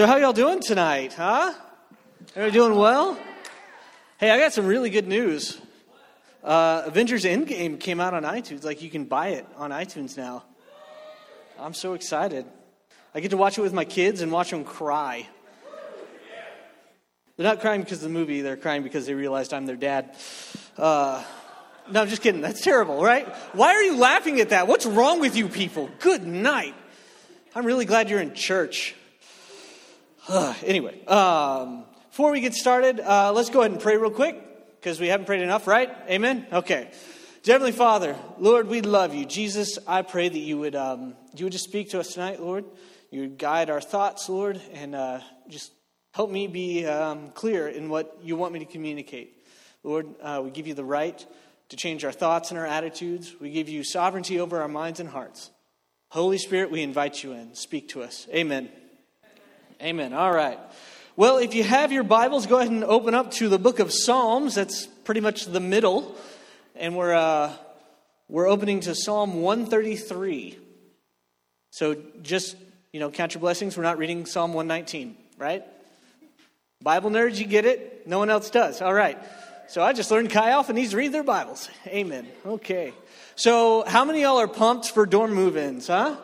So, how y'all doing tonight, huh? Are you doing well? Hey, I got some really good news. Uh, Avengers Endgame came out on iTunes. Like, you can buy it on iTunes now. I'm so excited. I get to watch it with my kids and watch them cry. They're not crying because of the movie, they're crying because they realized I'm their dad. Uh, no, I'm just kidding. That's terrible, right? Why are you laughing at that? What's wrong with you people? Good night. I'm really glad you're in church. Anyway, um, before we get started, uh, let's go ahead and pray real quick because we haven't prayed enough, right? Amen? Okay. Heavenly Father, Lord, we love you. Jesus, I pray that you would, um, you would just speak to us tonight, Lord. You would guide our thoughts, Lord, and uh, just help me be um, clear in what you want me to communicate. Lord, uh, we give you the right to change our thoughts and our attitudes. We give you sovereignty over our minds and hearts. Holy Spirit, we invite you in. Speak to us. Amen. Amen. All right. Well, if you have your Bibles, go ahead and open up to the book of Psalms. That's pretty much the middle. And we're, uh, we're opening to Psalm 133. So just, you know, count your blessings. We're not reading Psalm 119, right? Bible nerds, you get it? No one else does. All right. So I just learned Chi Alpha needs to read their Bibles. Amen. Okay. So how many y'all are pumped for dorm move-ins, huh?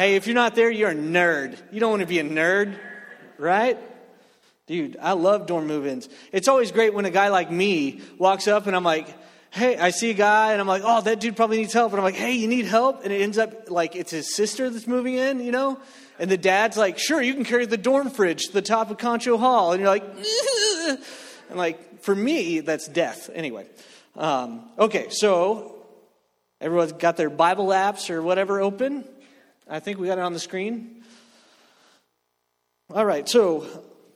Hey, if you're not there, you're a nerd. You don't want to be a nerd, right? Dude, I love dorm move ins. It's always great when a guy like me walks up and I'm like, hey, I see a guy and I'm like, oh, that dude probably needs help. And I'm like, hey, you need help? And it ends up like it's his sister that's moving in, you know? And the dad's like, sure, you can carry the dorm fridge to the top of Concho Hall. And you're like, and like, for me, that's death. Anyway, um, okay, so everyone's got their Bible apps or whatever open. I think we got it on the screen. All right, so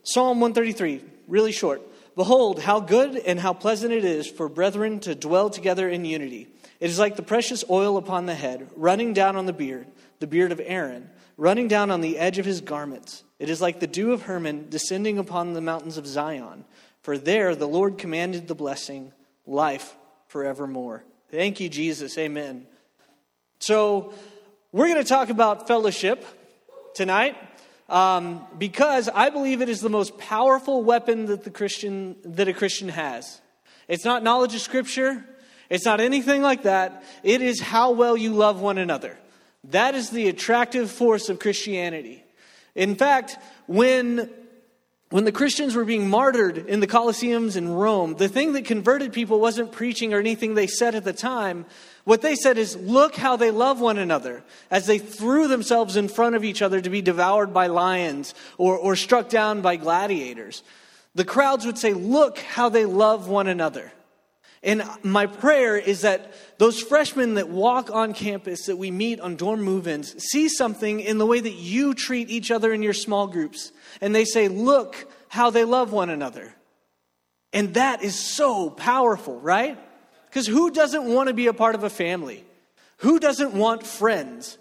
Psalm 133, really short. Behold, how good and how pleasant it is for brethren to dwell together in unity. It is like the precious oil upon the head, running down on the beard, the beard of Aaron, running down on the edge of his garments. It is like the dew of Hermon descending upon the mountains of Zion. For there the Lord commanded the blessing, life forevermore. Thank you, Jesus. Amen. So, we're going to talk about fellowship tonight um, because I believe it is the most powerful weapon that the Christian that a Christian has. It's not knowledge of Scripture. It's not anything like that. It is how well you love one another. That is the attractive force of Christianity. In fact, when when the Christians were being martyred in the Colosseums in Rome, the thing that converted people wasn't preaching or anything they said at the time. What they said is, look how they love one another as they threw themselves in front of each other to be devoured by lions or, or struck down by gladiators. The crowds would say, look how they love one another. And my prayer is that those freshmen that walk on campus, that we meet on dorm move ins, see something in the way that you treat each other in your small groups. And they say, Look how they love one another. And that is so powerful, right? Because who doesn't want to be a part of a family? Who doesn't want friends?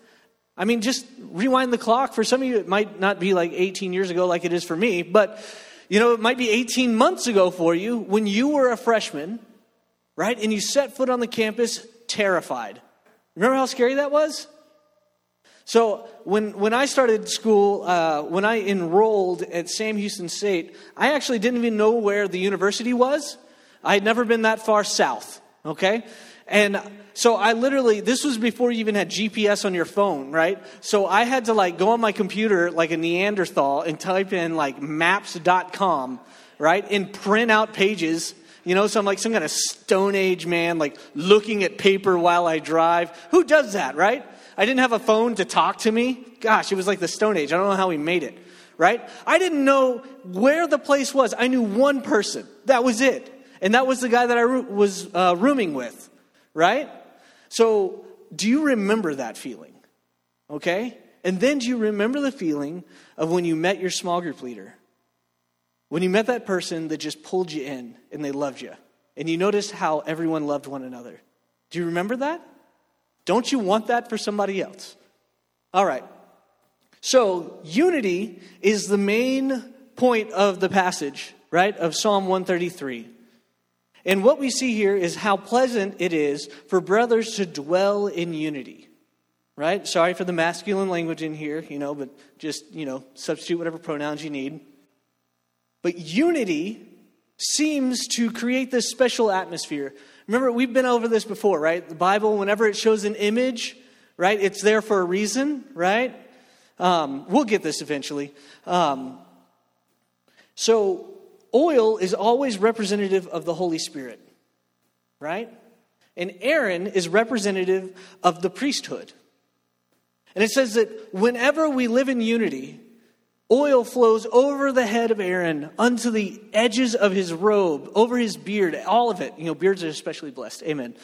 I mean, just rewind the clock. For some of you, it might not be like 18 years ago like it is for me, but you know, it might be 18 months ago for you when you were a freshman right? And you set foot on the campus terrified. Remember how scary that was? So when, when I started school, uh, when I enrolled at Sam Houston State, I actually didn't even know where the university was. I had never been that far south, okay? And so I literally, this was before you even had GPS on your phone, right? So I had to like go on my computer like a Neanderthal and type in like maps.com, right? And print out pages you know, so I'm like some kind of Stone Age man, like looking at paper while I drive. Who does that, right? I didn't have a phone to talk to me. Gosh, it was like the Stone Age. I don't know how we made it, right? I didn't know where the place was. I knew one person. That was it. And that was the guy that I was uh, rooming with, right? So, do you remember that feeling? Okay? And then do you remember the feeling of when you met your small group leader? When you met that person that just pulled you in and they loved you, and you noticed how everyone loved one another. Do you remember that? Don't you want that for somebody else? All right. So, unity is the main point of the passage, right, of Psalm 133. And what we see here is how pleasant it is for brothers to dwell in unity. right? Sorry for the masculine language in here, you know, but just, you know, substitute whatever pronouns you need. But unity seems to create this special atmosphere. Remember, we've been over this before, right? The Bible, whenever it shows an image, right, it's there for a reason, right? Um, we'll get this eventually. Um, so, oil is always representative of the Holy Spirit, right? And Aaron is representative of the priesthood. And it says that whenever we live in unity, oil flows over the head of Aaron unto the edges of his robe, over his beard, all of it. You know, beards are especially blessed. Amen.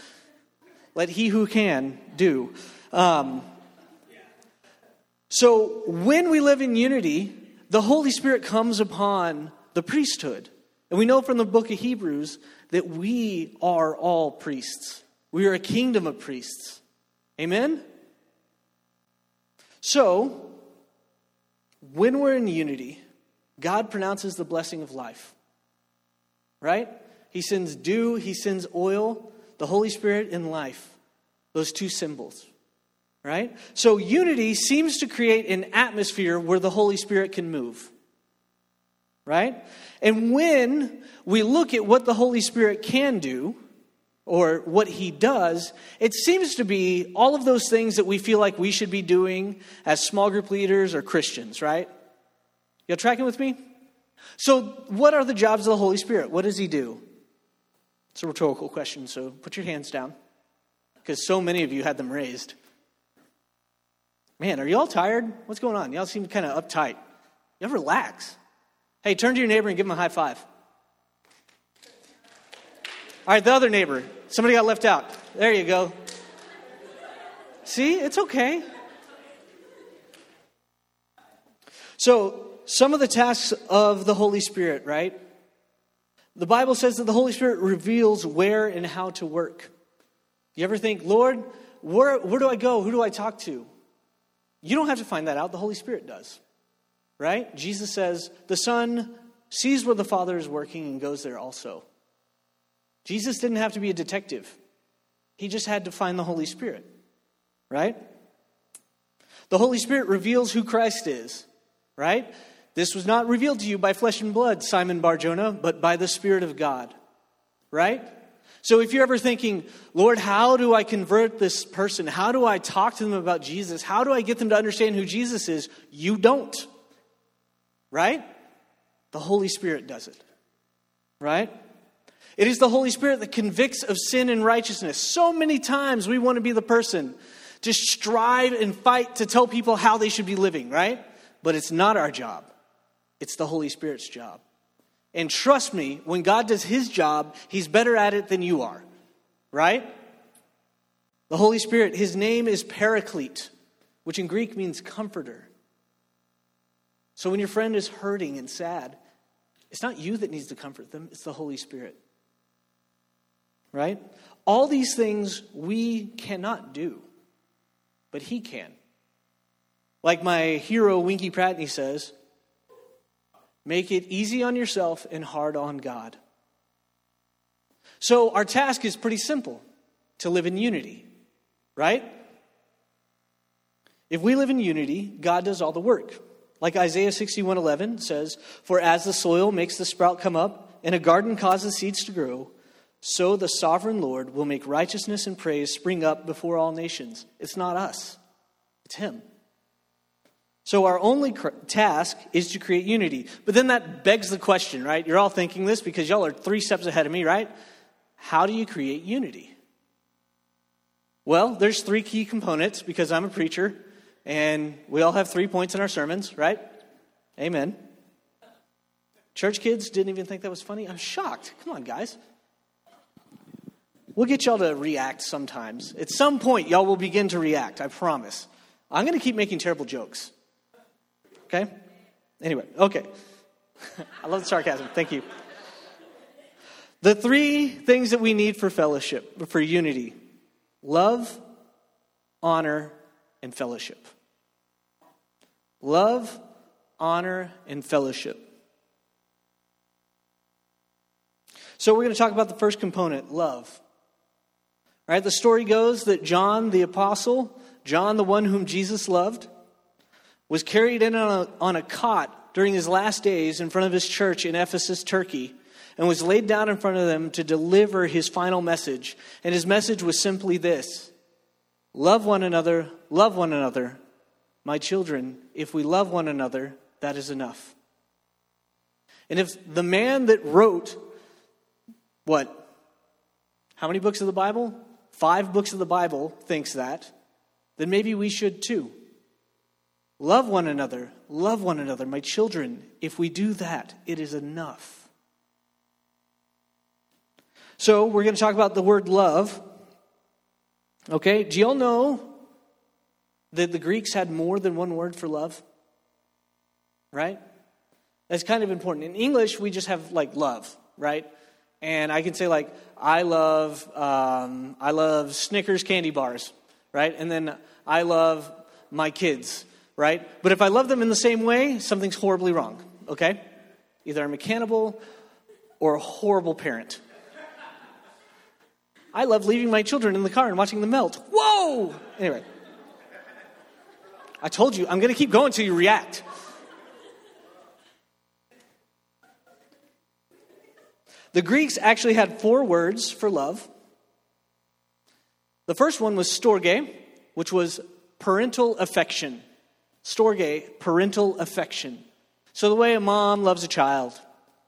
Let he who can do. Um, so when we live in unity, the Holy Spirit comes upon the priesthood. And we know from the book of Hebrews that we are all priests. We are a kingdom of priests. Amen? So, when we're in unity, God pronounces the blessing of life. Right? He sends dew, He sends oil, the Holy Spirit, and life. Those two symbols. Right? So, unity seems to create an atmosphere where the Holy Spirit can move. Right? And when we look at what the Holy Spirit can do, or what he does, it seems to be all of those things that we feel like we should be doing as small group leaders or Christians, right? Y'all tracking with me? So, what are the jobs of the Holy Spirit? What does he do? It's a rhetorical question, so put your hands down because so many of you had them raised. Man, are you all tired? What's going on? Y'all seem kind of uptight. Ever relax? Hey, turn to your neighbor and give him a high five. All right, the other neighbor. Somebody got left out. There you go. See, it's okay. So, some of the tasks of the Holy Spirit, right? The Bible says that the Holy Spirit reveals where and how to work. You ever think, Lord, where, where do I go? Who do I talk to? You don't have to find that out. The Holy Spirit does. Right? Jesus says, the Son sees where the Father is working and goes there also. Jesus didn't have to be a detective, he just had to find the Holy Spirit, right? The Holy Spirit reveals who Christ is, right? This was not revealed to you by flesh and blood, Simon Barjona, but by the Spirit of God, right? So if you're ever thinking, Lord, how do I convert this person? How do I talk to them about Jesus? How do I get them to understand who Jesus is? You don't, right? The Holy Spirit does it, right? It is the Holy Spirit that convicts of sin and righteousness. So many times we want to be the person to strive and fight to tell people how they should be living, right? But it's not our job, it's the Holy Spirit's job. And trust me, when God does his job, he's better at it than you are, right? The Holy Spirit, his name is Paraclete, which in Greek means comforter. So when your friend is hurting and sad, it's not you that needs to comfort them, it's the Holy Spirit right? All these things we cannot do, but He can. Like my hero, Winkie Pratney, says, make it easy on yourself and hard on God. So our task is pretty simple to live in unity, right? If we live in unity, God does all the work. Like Isaiah 61:11 says, "For as the soil makes the sprout come up and a garden causes seeds to grow, so the sovereign Lord will make righteousness and praise spring up before all nations. It's not us, it's Him. So our only cr- task is to create unity. But then that begs the question, right? You're all thinking this because y'all are three steps ahead of me, right? How do you create unity? Well, there's three key components because I'm a preacher and we all have three points in our sermons, right? Amen. Church kids didn't even think that was funny. I'm shocked. Come on, guys. We'll get y'all to react sometimes. At some point, y'all will begin to react, I promise. I'm going to keep making terrible jokes. Okay? Anyway, okay. I love the sarcasm. Thank you. The three things that we need for fellowship, for unity love, honor, and fellowship. Love, honor, and fellowship. So, we're going to talk about the first component love. Right? The story goes that John the apostle John, the one whom Jesus loved, was carried in on a, on a cot during his last days in front of his church in Ephesus, Turkey, and was laid down in front of them to deliver his final message. And his message was simply this Love one another, love one another. My children, if we love one another, that is enough. And if the man that wrote, what? How many books of the Bible? Five books of the Bible thinks that, then maybe we should too. Love one another. Love one another. My children, if we do that, it is enough. So, we're going to talk about the word love. Okay, do y'all know that the Greeks had more than one word for love? Right? That's kind of important. In English, we just have like love, right? And I can say like, I love, um, I love Snickers candy bars, right? And then I love my kids, right? But if I love them in the same way, something's horribly wrong, okay? Either I'm a cannibal or a horrible parent. I love leaving my children in the car and watching them melt. Whoa! Anyway, I told you, I'm going to keep going until you react. The Greeks actually had four words for love. The first one was storge, which was parental affection. Storge, parental affection. So the way a mom loves a child,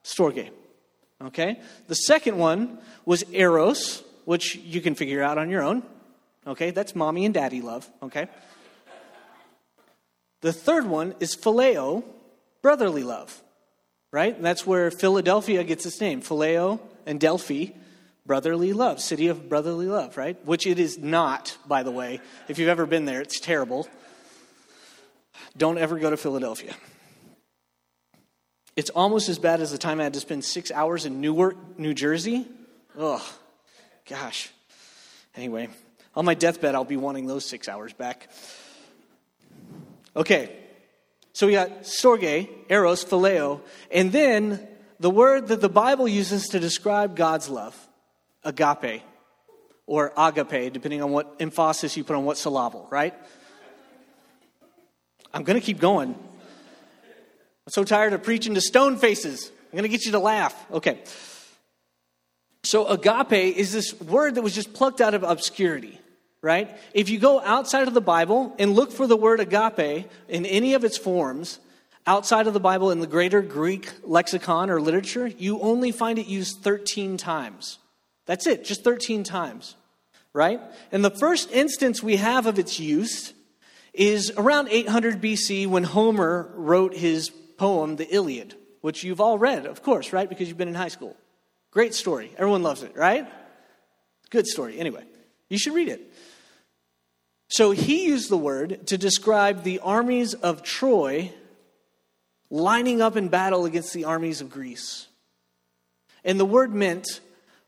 storge. Okay? The second one was eros, which you can figure out on your own. Okay? That's mommy and daddy love. Okay? The third one is phileo, brotherly love right? And that's where Philadelphia gets its name Phileo and Delphi, brotherly love, city of brotherly love, right? Which it is not, by the way. If you've ever been there, it's terrible. Don't ever go to Philadelphia. It's almost as bad as the time I had to spend six hours in Newark, New Jersey. Ugh, gosh. Anyway, on my deathbed, I'll be wanting those six hours back. Okay, so we got storge, eros, phileo, and then the word that the Bible uses to describe God's love, agape, or agape, depending on what emphasis you put on what syllable, right? I'm going to keep going. I'm so tired of preaching to stone faces. I'm going to get you to laugh. Okay. So, agape is this word that was just plucked out of obscurity right? If you go outside of the Bible and look for the word agape in any of its forms, outside of the Bible in the greater Greek lexicon or literature, you only find it used 13 times. That's it, just 13 times, right? And the first instance we have of its use is around 800 BC when Homer wrote his poem, The Iliad, which you've all read, of course, right? Because you've been in high school. Great story. Everyone loves it, right? Good story. Anyway, you should read it. So he used the word to describe the armies of Troy lining up in battle against the armies of Greece. And the word meant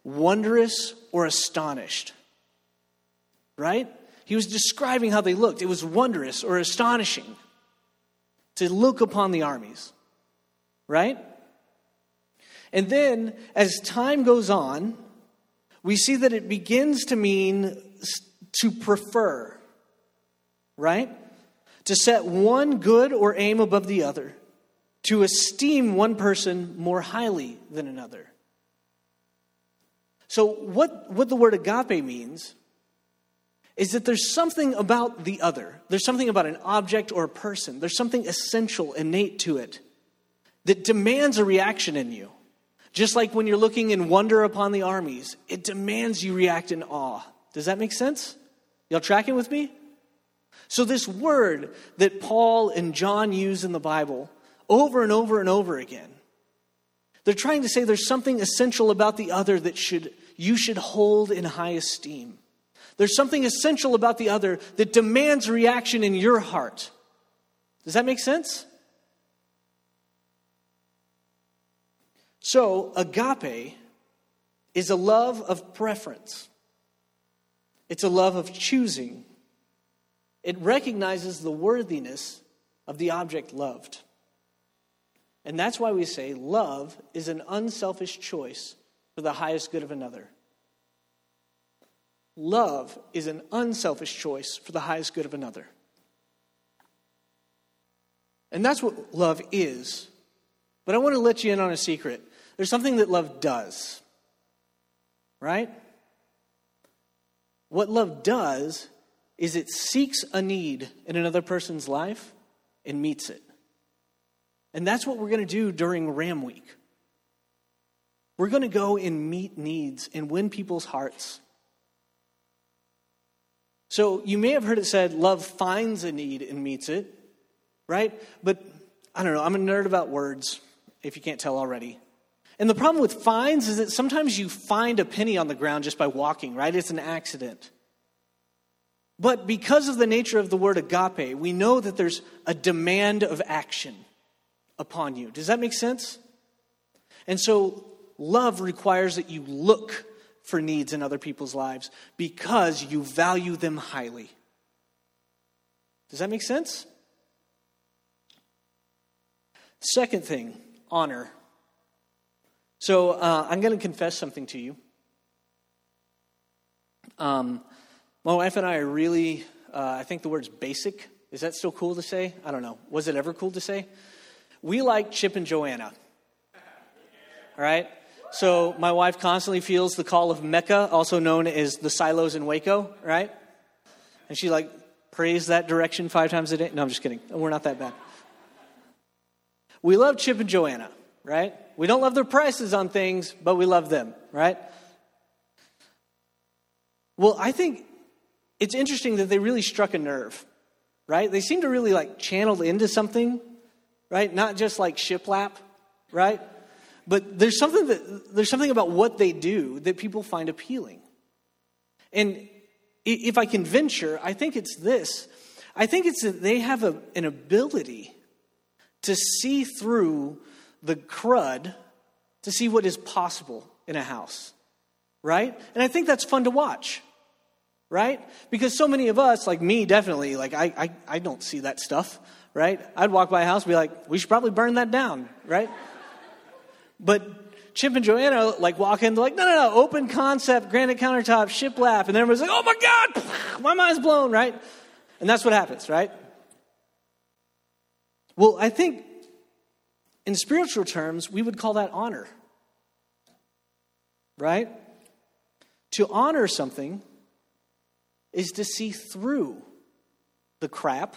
wondrous or astonished. Right? He was describing how they looked. It was wondrous or astonishing to look upon the armies. Right? And then, as time goes on, we see that it begins to mean to prefer right? To set one good or aim above the other, to esteem one person more highly than another. So, what, what the word agape means is that there's something about the other. There's something about an object or a person. There's something essential, innate to it that demands a reaction in you. Just like when you're looking in wonder upon the armies, it demands you react in awe. Does that make sense? Y'all tracking with me? So, this word that Paul and John use in the Bible over and over and over again, they're trying to say there's something essential about the other that should, you should hold in high esteem. There's something essential about the other that demands reaction in your heart. Does that make sense? So, agape is a love of preference, it's a love of choosing. It recognizes the worthiness of the object loved. And that's why we say love is an unselfish choice for the highest good of another. Love is an unselfish choice for the highest good of another. And that's what love is. But I want to let you in on a secret. There's something that love does, right? What love does is it seeks a need in another person's life and meets it. And that's what we're going to do during Ram Week. We're going to go and meet needs and win people's hearts. So you may have heard it said, love finds a need and meets it, right? But I don't know, I'm a nerd about words, if you can't tell already. And the problem with finds is that sometimes you find a penny on the ground just by walking, right? It's an accident. But because of the nature of the word agape, we know that there's a demand of action upon you. Does that make sense? And so love requires that you look for needs in other people's lives because you value them highly. Does that make sense? Second thing, honor. So uh, I'm going to confess something to you. Um, my wife and I are really, uh, I think the word's basic. Is that still cool to say? I don't know. Was it ever cool to say? We like Chip and Joanna. All right? So my wife constantly feels the call of Mecca, also known as the silos in Waco, right? And she like prays that direction five times a day. No, I'm just kidding. We're not that bad. We love Chip and Joanna, right? We don't love their prices on things, but we love them, right? Well, I think it's interesting that they really struck a nerve, right? They seem to really like channeled into something, right? Not just like shiplap, right? But there's something that there's something about what they do that people find appealing. And if I can venture, I think it's this. I think it's that they have a, an ability to see through the crud to see what is possible in a house, right? And I think that's fun to watch right? Because so many of us, like me, definitely, like I, I, I don't see that stuff, right? I'd walk by a house and be like, we should probably burn that down, right? but Chip and Joanna like walk in, they're like, no, no, no, open concept, granite countertop, shiplap, and everybody's like, oh my God, my mind's blown, right? And that's what happens, right? Well, I think in spiritual terms, we would call that honor, right? To honor something is to see through the crap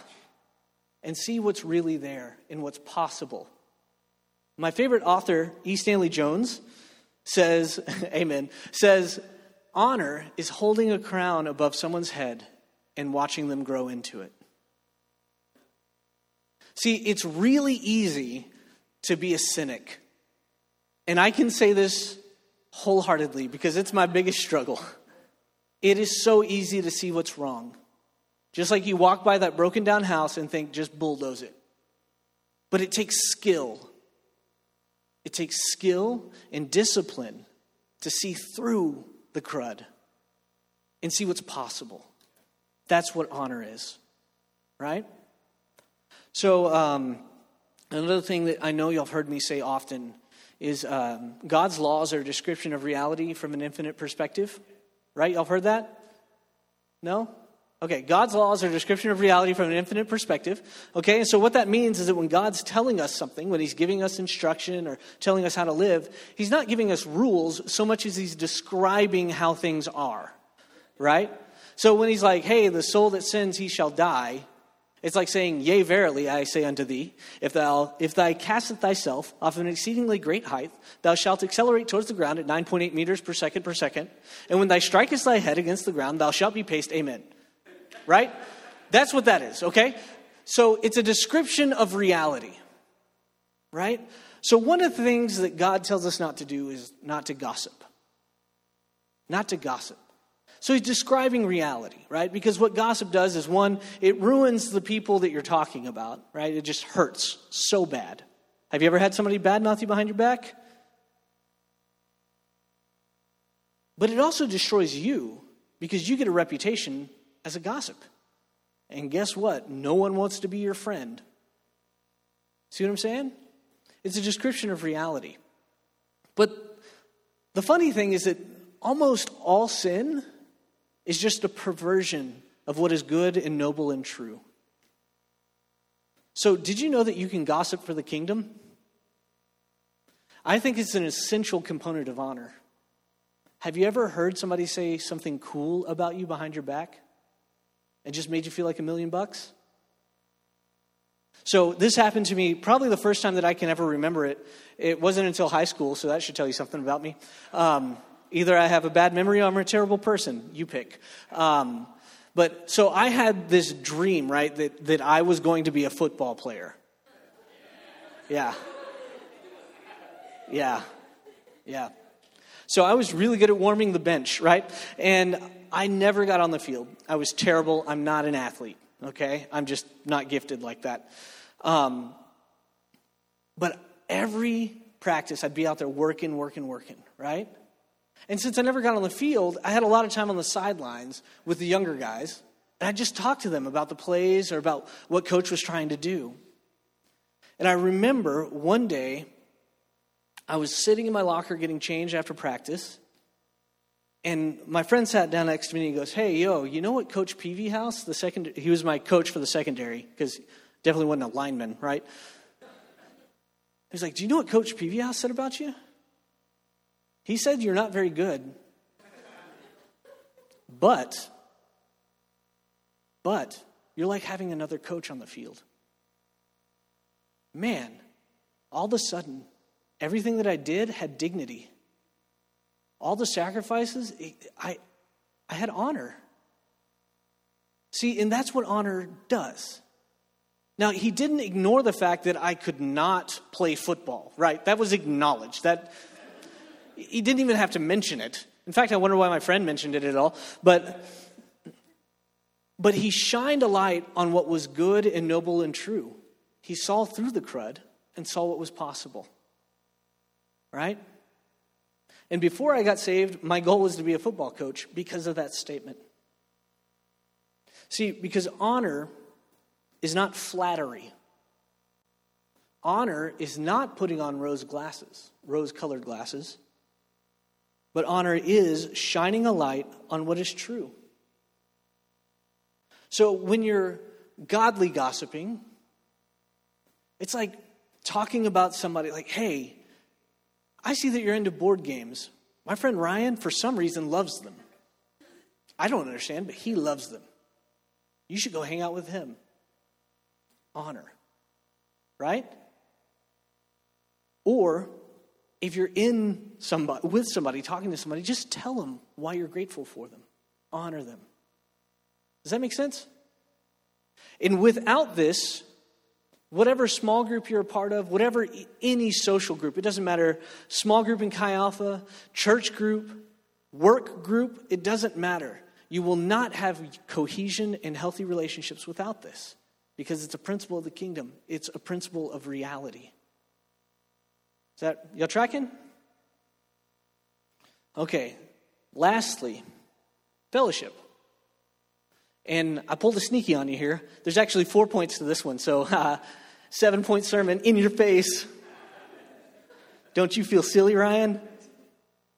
and see what's really there and what's possible. My favorite author, E. Stanley Jones, says, Amen, says, honor is holding a crown above someone's head and watching them grow into it. See, it's really easy to be a cynic. And I can say this wholeheartedly because it's my biggest struggle. It is so easy to see what's wrong. Just like you walk by that broken down house and think, just bulldoze it. But it takes skill. It takes skill and discipline to see through the crud and see what's possible. That's what honor is, right? So, um, another thing that I know y'all have heard me say often is um, God's laws are a description of reality from an infinite perspective. Right? Y'all heard that? No? Okay, God's laws are a description of reality from an infinite perspective. Okay, and so what that means is that when God's telling us something, when He's giving us instruction or telling us how to live, He's not giving us rules so much as He's describing how things are. Right? So when He's like, hey, the soul that sins, he shall die, it's like saying, Yea, verily, I say unto thee, if thou if thou casteth thyself off an exceedingly great height, thou shalt accelerate towards the ground at 9.8 meters per second per second, and when thou strikest thy head against the ground, thou shalt be paced. Amen. Right? That's what that is, okay? So it's a description of reality. Right? So one of the things that God tells us not to do is not to gossip. Not to gossip. So he's describing reality, right? Because what gossip does is one, it ruins the people that you're talking about, right? It just hurts so bad. Have you ever had somebody badmouth you behind your back? But it also destroys you because you get a reputation as a gossip. And guess what? No one wants to be your friend. See what I'm saying? It's a description of reality. But the funny thing is that almost all sin is just a perversion of what is good and noble and true. So, did you know that you can gossip for the kingdom? I think it's an essential component of honor. Have you ever heard somebody say something cool about you behind your back and just made you feel like a million bucks? So, this happened to me probably the first time that I can ever remember it. It wasn't until high school, so that should tell you something about me. Um, either I have a bad memory or I'm a terrible person. You pick. Um, but so I had this dream, right, that, that I was going to be a football player. Yeah. Yeah. Yeah. So I was really good at warming the bench, right? And I never got on the field. I was terrible. I'm not an athlete, okay? I'm just not gifted like that. Um, but every practice, I'd be out there working, working, working, right? And since I never got on the field, I had a lot of time on the sidelines with the younger guys. And I just talked to them about the plays or about what coach was trying to do. And I remember one day I was sitting in my locker getting changed after practice. And my friend sat down next to me and he goes, Hey, yo, you know what Coach Peavy House, the second, he was my coach for the secondary, because definitely wasn't a lineman, right? He's like, Do you know what Coach Peavy House said about you? He said you're not very good. But, but, you're like having another coach on the field. Man, all of a sudden, Everything that I did had dignity. All the sacrifices, I, I had honor. See, and that's what honor does. Now, he didn't ignore the fact that I could not play football, right? That was acknowledged. That he didn't even have to mention it. In fact, I wonder why my friend mentioned it at all. But but he shined a light on what was good and noble and true. He saw through the crud and saw what was possible right? And before I got saved, my goal was to be a football coach because of that statement. See, because honor is not flattery. Honor is not putting on rose glasses, rose colored glasses, but honor is shining a light on what is true. So when you're godly gossiping, it's like talking about somebody like, hey, I see that you're into board games. My friend Ryan, for some reason, loves them. I don't understand, but he loves them. You should go hang out with him. Honor. Right? Or if you're in somebody with somebody talking to somebody, just tell them why you're grateful for them. Honor them. Does that make sense? And without this, Whatever small group you're a part of, whatever any social group, it doesn't matter, small group in Chi Alpha, church group, work group, it doesn't matter. You will not have cohesion and healthy relationships without this because it's a principle of the kingdom, it's a principle of reality. Is that, y'all tracking? Okay, lastly, fellowship. And I pulled a sneaky on you here. There's actually four points to this one, so uh, seven point sermon in your face. Don't you feel silly, Ryan?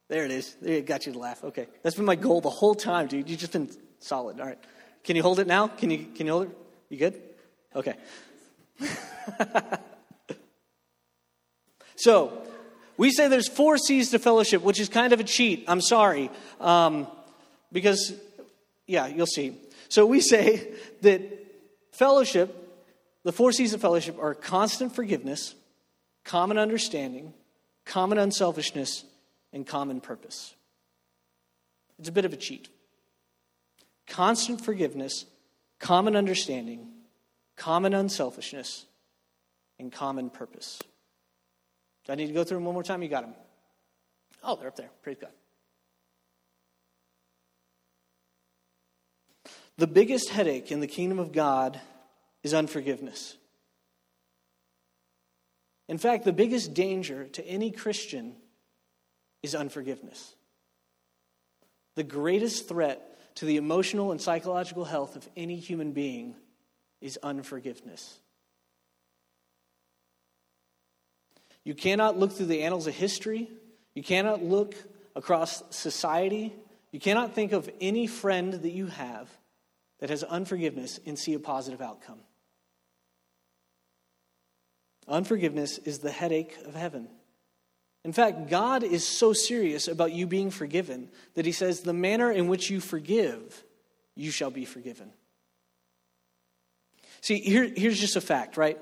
There it is. There, it got you to laugh. Okay, that's been my goal the whole time, dude. You've just been solid. All right, can you hold it now? Can you can you hold it? You good? Okay. so we say there's four C's to fellowship, which is kind of a cheat. I'm sorry, um, because yeah, you'll see. So we say that fellowship, the four C's of fellowship are constant forgiveness, common understanding, common unselfishness, and common purpose. It's a bit of a cheat. Constant forgiveness, common understanding, common unselfishness, and common purpose. Do I need to go through them one more time? You got them. Oh, they're up there. Praise God. The biggest headache in the kingdom of God is unforgiveness. In fact, the biggest danger to any Christian is unforgiveness. The greatest threat to the emotional and psychological health of any human being is unforgiveness. You cannot look through the annals of history, you cannot look across society You cannot think of any friend that you have that has unforgiveness and see a positive outcome. Unforgiveness is the headache of heaven. In fact, God is so serious about you being forgiven that he says, The manner in which you forgive, you shall be forgiven. See, here, here's just a fact, right?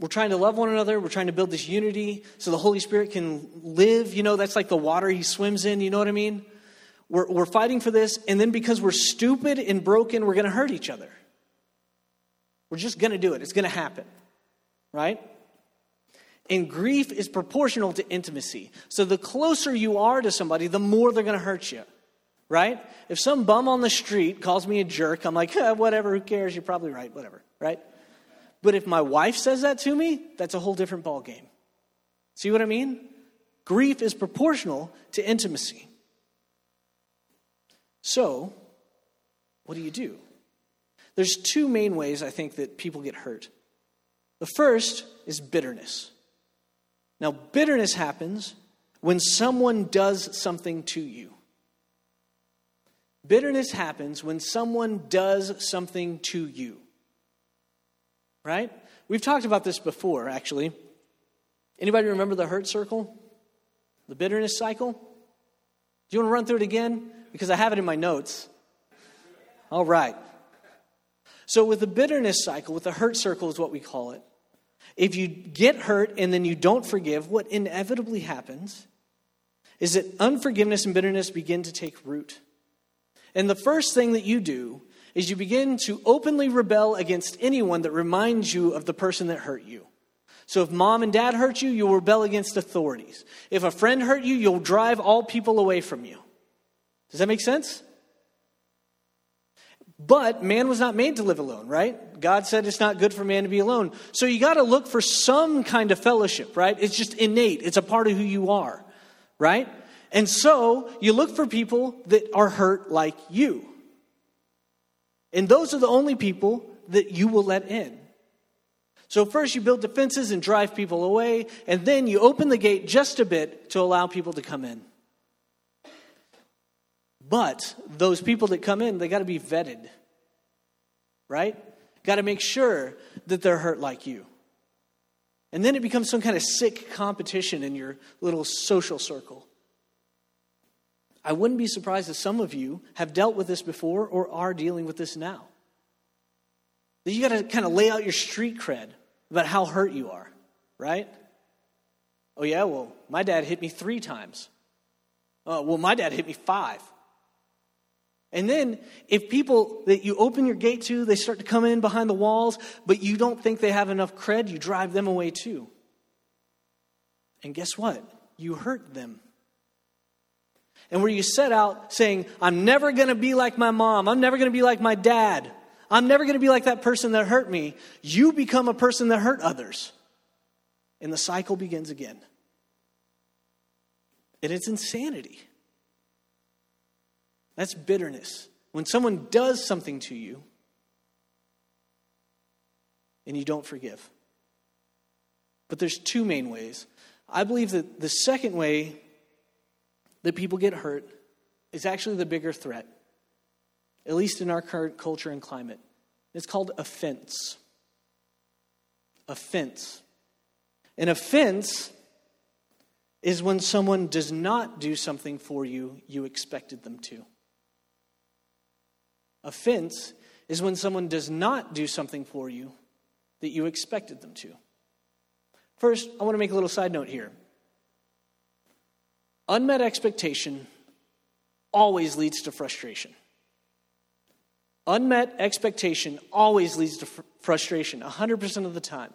We're trying to love one another. We're trying to build this unity so the Holy Spirit can live. You know, that's like the water he swims in. You know what I mean? We're, we're fighting for this, and then because we're stupid and broken, we're going to hurt each other. We're just going to do it. It's going to happen, right? And grief is proportional to intimacy. So the closer you are to somebody, the more they're going to hurt you, right? If some bum on the street calls me a jerk, I'm like, eh, whatever, who cares? You're probably right, whatever, right? But if my wife says that to me, that's a whole different ballgame. See what I mean? Grief is proportional to intimacy. So, what do you do? There's two main ways I think that people get hurt. The first is bitterness. Now, bitterness happens when someone does something to you. Bitterness happens when someone does something to you. Right? We've talked about this before, actually. Anybody remember the hurt circle? The bitterness cycle? Do you want to run through it again? because I have it in my notes. All right. So, with the bitterness cycle, with the hurt circle is what we call it. If you get hurt and then you don't forgive, what inevitably happens is that unforgiveness and bitterness begin to take root. And the first thing that you do is you begin to openly rebel against anyone that reminds you of the person that hurt you. So if mom and dad hurt you, you'll rebel against authorities. If a friend hurt you, you'll drive all people away from you. Does that make sense? But man was not made to live alone, right? God said it's not good for man to be alone. So you got to look for some kind of fellowship, right? It's just innate, it's a part of who you are, right? And so you look for people that are hurt like you. And those are the only people that you will let in. So first you build defenses and drive people away, and then you open the gate just a bit to allow people to come in. But those people that come in, they got to be vetted, right? Got to make sure that they're hurt like you. And then it becomes some kind of sick competition in your little social circle. I wouldn't be surprised if some of you have dealt with this before or are dealing with this now. That you got to kind of lay out your street cred about how hurt you are, right? Oh, yeah, well, my dad hit me three times. Oh, well, my dad hit me five. And then, if people that you open your gate to, they start to come in behind the walls, but you don't think they have enough cred, you drive them away too. And guess what? You hurt them. And where you set out saying, I'm never going to be like my mom, I'm never going to be like my dad, I'm never going to be like that person that hurt me, you become a person that hurt others. And the cycle begins again. And it's insanity. That's bitterness. When someone does something to you and you don't forgive. But there's two main ways. I believe that the second way that people get hurt is actually the bigger threat, at least in our current culture and climate. It's called offense. Offense. An offense is when someone does not do something for you you expected them to. Offense is when someone does not do something for you that you expected them to. First, I want to make a little side note here. Unmet expectation always leads to frustration. Unmet expectation always leads to fr- frustration, 100% of the time.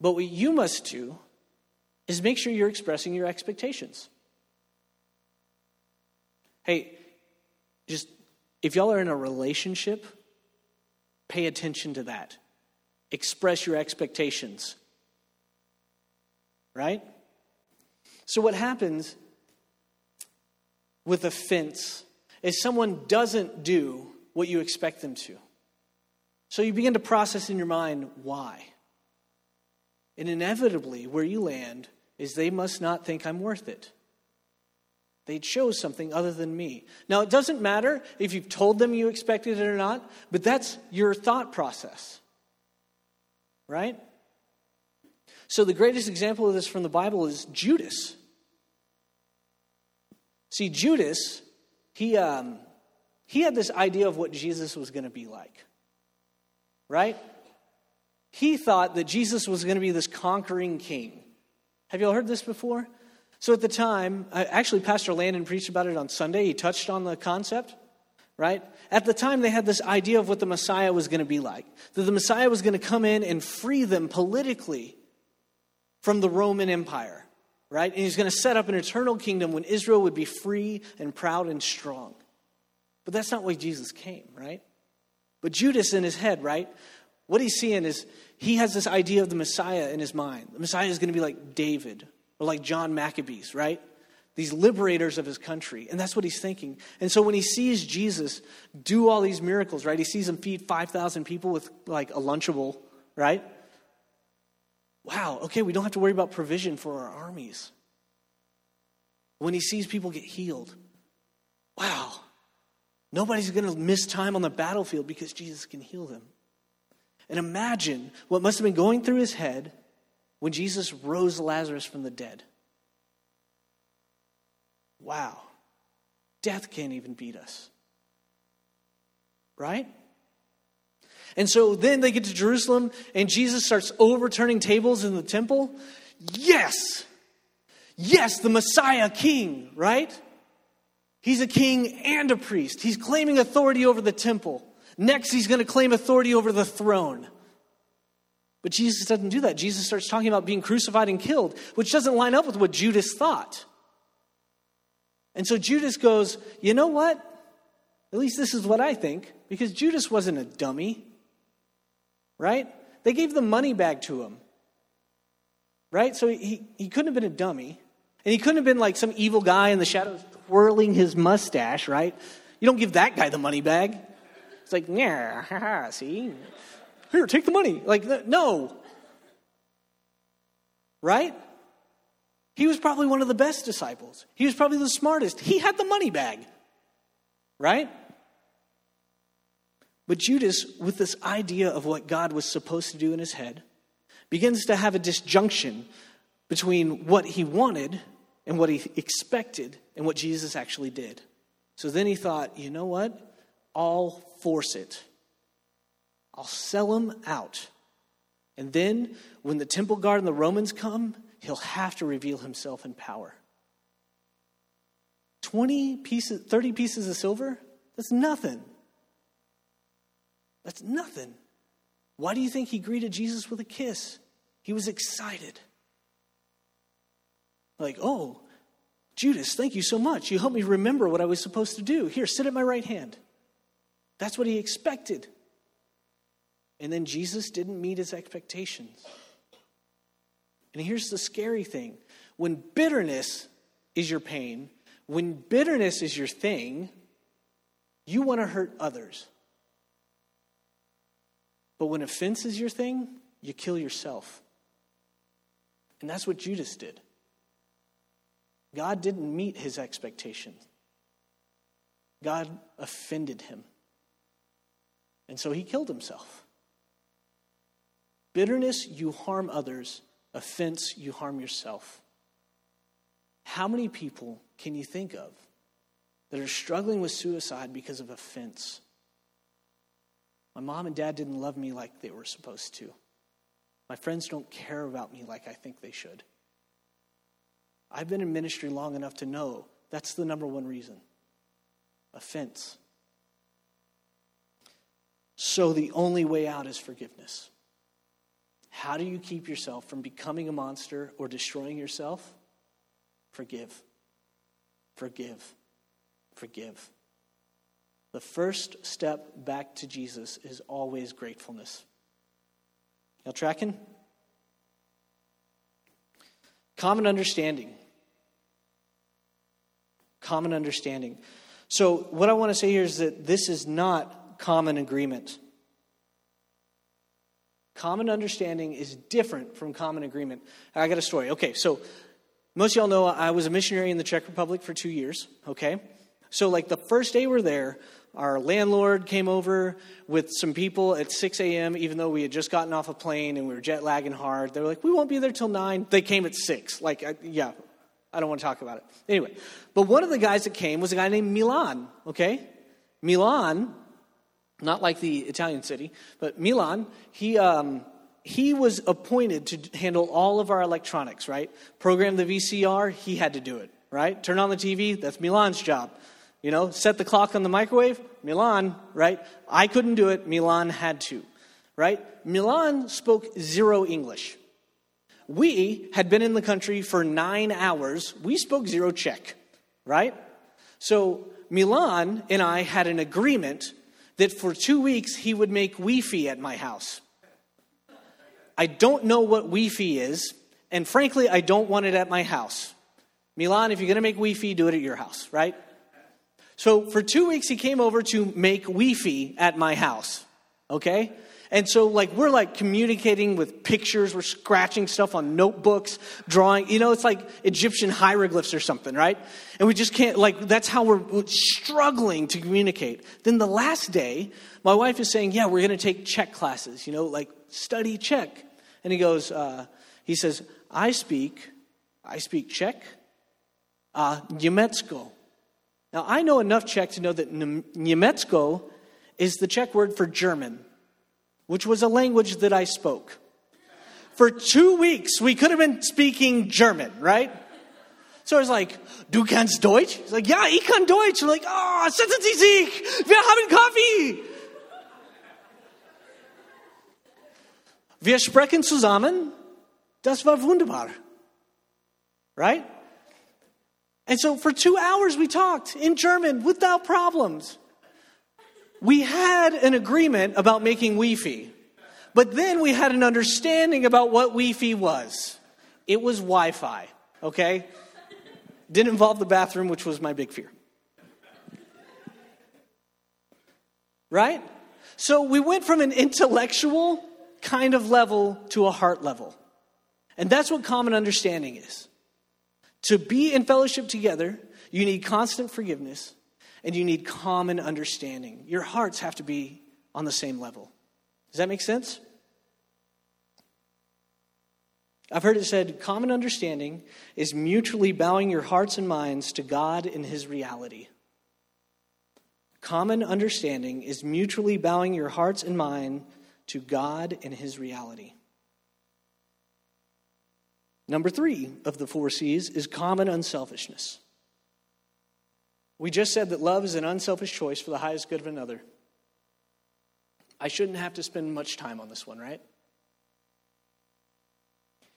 But what you must do is make sure you're expressing your expectations. Hey, just if y'all are in a relationship, pay attention to that. Express your expectations. Right? So, what happens with offense is someone doesn't do what you expect them to. So, you begin to process in your mind why. And inevitably, where you land is they must not think I'm worth it. They chose something other than me. Now, it doesn't matter if you've told them you expected it or not, but that's your thought process. Right? So, the greatest example of this from the Bible is Judas. See, Judas, he, um, he had this idea of what Jesus was going to be like. Right? He thought that Jesus was going to be this conquering king. Have you all heard this before? So at the time, actually, Pastor Landon preached about it on Sunday. He touched on the concept, right? At the time, they had this idea of what the Messiah was going to be like that the Messiah was going to come in and free them politically from the Roman Empire, right? And he's going to set up an eternal kingdom when Israel would be free and proud and strong. But that's not why Jesus came, right? But Judas in his head, right? What he's seeing is he has this idea of the Messiah in his mind. The Messiah is going to be like David or like John Maccabees, right? These liberators of his country. And that's what he's thinking. And so when he sees Jesus do all these miracles, right? He sees him feed 5,000 people with like a Lunchable, right? Wow, okay, we don't have to worry about provision for our armies. When he sees people get healed, wow, nobody's going to miss time on the battlefield because Jesus can heal them. And imagine what must have been going through his head when Jesus rose Lazarus from the dead. Wow. Death can't even beat us. Right? And so then they get to Jerusalem, and Jesus starts overturning tables in the temple. Yes! Yes, the Messiah king, right? He's a king and a priest. He's claiming authority over the temple. Next, he's going to claim authority over the throne. But Jesus doesn't do that. Jesus starts talking about being crucified and killed, which doesn't line up with what Judas thought. And so Judas goes, You know what? At least this is what I think, because Judas wasn't a dummy, right? They gave the money bag to him, right? So he, he couldn't have been a dummy. And he couldn't have been like some evil guy in the shadows twirling his mustache, right? You don't give that guy the money bag. It's like, yeah, see? Here, take the money. Like, no. Right? He was probably one of the best disciples. He was probably the smartest. He had the money bag. Right? But Judas, with this idea of what God was supposed to do in his head, begins to have a disjunction between what he wanted and what he expected and what Jesus actually did. So then he thought, you know what? I'll force it. I'll sell him out. And then, when the temple guard and the Romans come, he'll have to reveal himself in power. 20 pieces, 30 pieces of silver? That's nothing. That's nothing. Why do you think he greeted Jesus with a kiss? He was excited. Like, oh, Judas, thank you so much. You helped me remember what I was supposed to do. Here, sit at my right hand. That's what he expected. And then Jesus didn't meet his expectations. And here's the scary thing when bitterness is your pain, when bitterness is your thing, you want to hurt others. But when offense is your thing, you kill yourself. And that's what Judas did. God didn't meet his expectations, God offended him. And so he killed himself. Bitterness, you harm others. Offense, you harm yourself. How many people can you think of that are struggling with suicide because of offense? My mom and dad didn't love me like they were supposed to. My friends don't care about me like I think they should. I've been in ministry long enough to know that's the number one reason offense. So the only way out is forgiveness. How do you keep yourself from becoming a monster or destroying yourself? Forgive. Forgive. Forgive. The first step back to Jesus is always gratefulness. Y'all tracking? Common understanding. Common understanding. So, what I want to say here is that this is not common agreement. Common understanding is different from common agreement. I got a story. Okay, so most of y'all know I was a missionary in the Czech Republic for two years, okay? So, like, the first day we're there, our landlord came over with some people at 6 a.m., even though we had just gotten off a plane and we were jet lagging hard. They were like, we won't be there till 9. They came at 6. Like, I, yeah, I don't want to talk about it. Anyway, but one of the guys that came was a guy named Milan, okay? Milan, not like the Italian city, but Milan, he, um, he was appointed to handle all of our electronics, right? Program the VCR, he had to do it, right? Turn on the TV, that's Milan's job. You know, set the clock on the microwave, Milan, right? I couldn't do it, Milan had to, right? Milan spoke zero English. We had been in the country for nine hours. We spoke zero Czech, right? So Milan and I had an agreement that for two weeks he would make Wi Fi at my house. I don't know what Wi-Fi is, and frankly, I don't want it at my house. Milan, if you're going to make Wi-Fi, do it at your house, right? So for two weeks, he came over to make Wi-Fi at my house, okay? And so, like, we're like communicating with pictures, we're scratching stuff on notebooks, drawing, you know, it's like Egyptian hieroglyphs or something, right? And we just can't, like, that's how we're struggling to communicate. Then the last day, my wife is saying, Yeah, we're going to take Czech classes, you know, like study Czech. And he goes, uh, he says, I speak, I speak Czech, uh, Niemiecko. Now, I know enough Czech to know that Niemiecko is the Czech word for German, which was a language that I spoke. For two weeks, we could have been speaking German, right? So I was like, du kannst Deutsch? He's like, ja, ich kann Deutsch. I'm like, oh, setzen Sie sich, wir haben Kaffee. Wir sprechen zusammen. Das war wunderbar. Right? And so for two hours we talked in German without problems. We had an agreement about making Wi Fi, but then we had an understanding about what Wi Fi was. It was Wi Fi, okay? Didn't involve the bathroom, which was my big fear. Right? So we went from an intellectual kind of level to a heart level. And that's what common understanding is. To be in fellowship together, you need constant forgiveness and you need common understanding. Your hearts have to be on the same level. Does that make sense? I've heard it said common understanding is mutually bowing your hearts and minds to God in His reality. Common understanding is mutually bowing your hearts and mind to God and His reality. Number three of the four C's is common unselfishness. We just said that love is an unselfish choice for the highest good of another. I shouldn't have to spend much time on this one, right?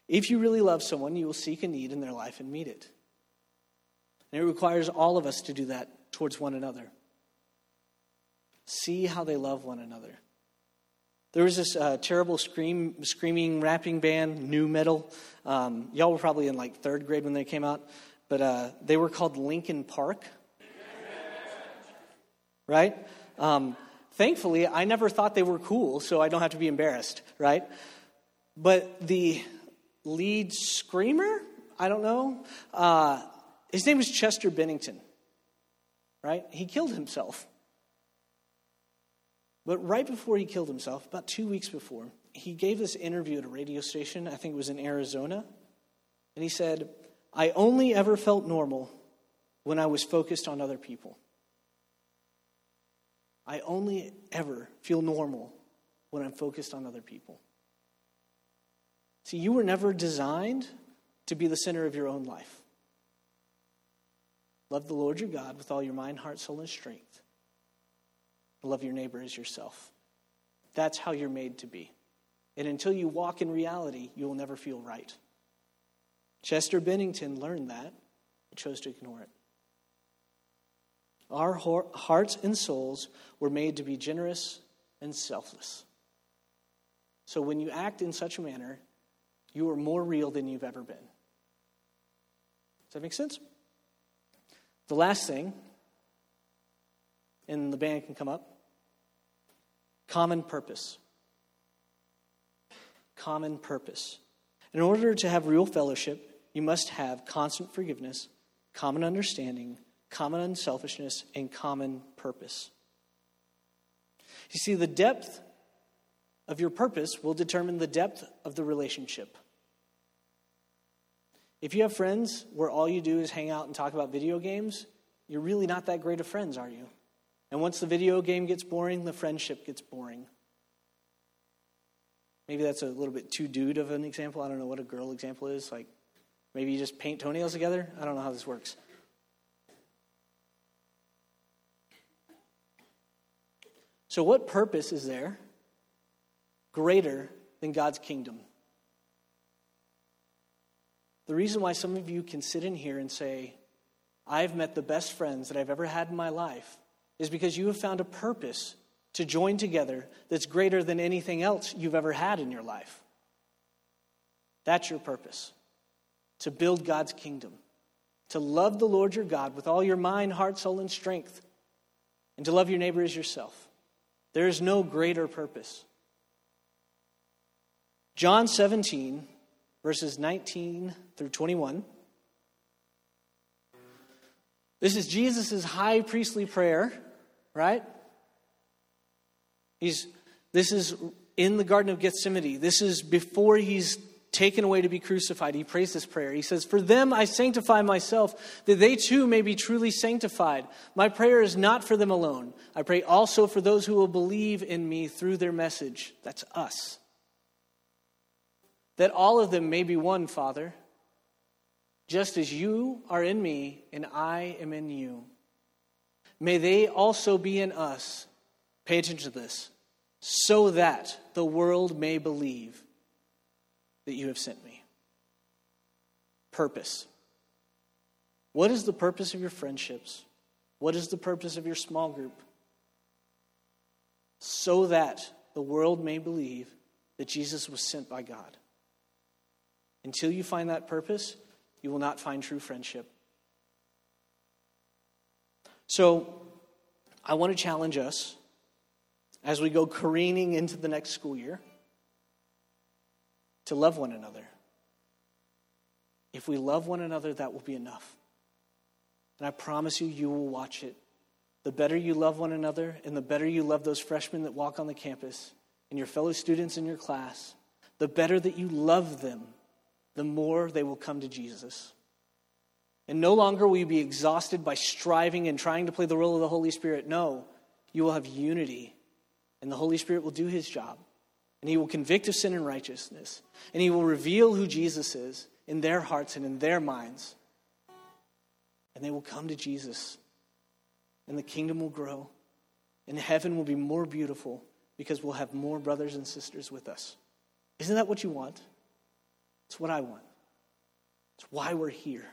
If you really love someone, you will seek a need in their life and meet it. And it requires all of us to do that towards one another. See how they love one another. There was this uh, terrible scream, screaming rapping band, nu metal. Um, y'all were probably in like third grade when they came out, but uh, they were called Linkin Park. right? Um, thankfully, I never thought they were cool, so I don't have to be embarrassed, right? But the lead screamer, I don't know, uh, his name was Chester Bennington, right? He killed himself. But right before he killed himself, about two weeks before, he gave this interview at a radio station, I think it was in Arizona, and he said, I only ever felt normal when I was focused on other people. I only ever feel normal when I'm focused on other people. See, you were never designed to be the center of your own life. Love the Lord your God with all your mind, heart, soul, and strength. Love your neighbor as yourself. That's how you're made to be. And until you walk in reality, you will never feel right. Chester Bennington learned that and chose to ignore it. Our hearts and souls were made to be generous and selfless. So when you act in such a manner, you are more real than you've ever been. Does that make sense? The last thing and the band can come up. Common purpose. Common purpose. In order to have real fellowship, you must have constant forgiveness, common understanding, common unselfishness, and common purpose. You see, the depth of your purpose will determine the depth of the relationship. If you have friends where all you do is hang out and talk about video games, you're really not that great of friends, are you? And once the video game gets boring, the friendship gets boring. Maybe that's a little bit too dude of an example. I don't know what a girl example is. Like, maybe you just paint toenails together. I don't know how this works. So, what purpose is there greater than God's kingdom? The reason why some of you can sit in here and say, I've met the best friends that I've ever had in my life, is because you have found a purpose to join together that's greater than anything else you've ever had in your life. That's your purpose to build God's kingdom, to love the Lord your God with all your mind, heart, soul, and strength, and to love your neighbor as yourself. There is no greater purpose. John 17, verses 19 through 21. This is Jesus' high priestly prayer, right? He's, this is in the Garden of Gethsemane. This is before he's taken away to be crucified. He prays this prayer. He says, For them I sanctify myself, that they too may be truly sanctified. My prayer is not for them alone. I pray also for those who will believe in me through their message. That's us. That all of them may be one, Father, just as you are in me and I am in you. May they also be in us Pay attention to this. So that the world may believe that you have sent me. Purpose. What is the purpose of your friendships? What is the purpose of your small group? So that the world may believe that Jesus was sent by God. Until you find that purpose, you will not find true friendship. So, I want to challenge us as we go careening into the next school year to love one another. If we love one another, that will be enough. And I promise you, you will watch it. The better you love one another, and the better you love those freshmen that walk on the campus and your fellow students in your class, the better that you love them, the more they will come to Jesus. And no longer will you be exhausted by striving and trying to play the role of the Holy Spirit. No, you will have unity and the Holy Spirit will do his job. And he will convict of sin and righteousness. And he will reveal who Jesus is in their hearts and in their minds. And they will come to Jesus. And the kingdom will grow. And heaven will be more beautiful because we'll have more brothers and sisters with us. Isn't that what you want? It's what I want. It's why we're here.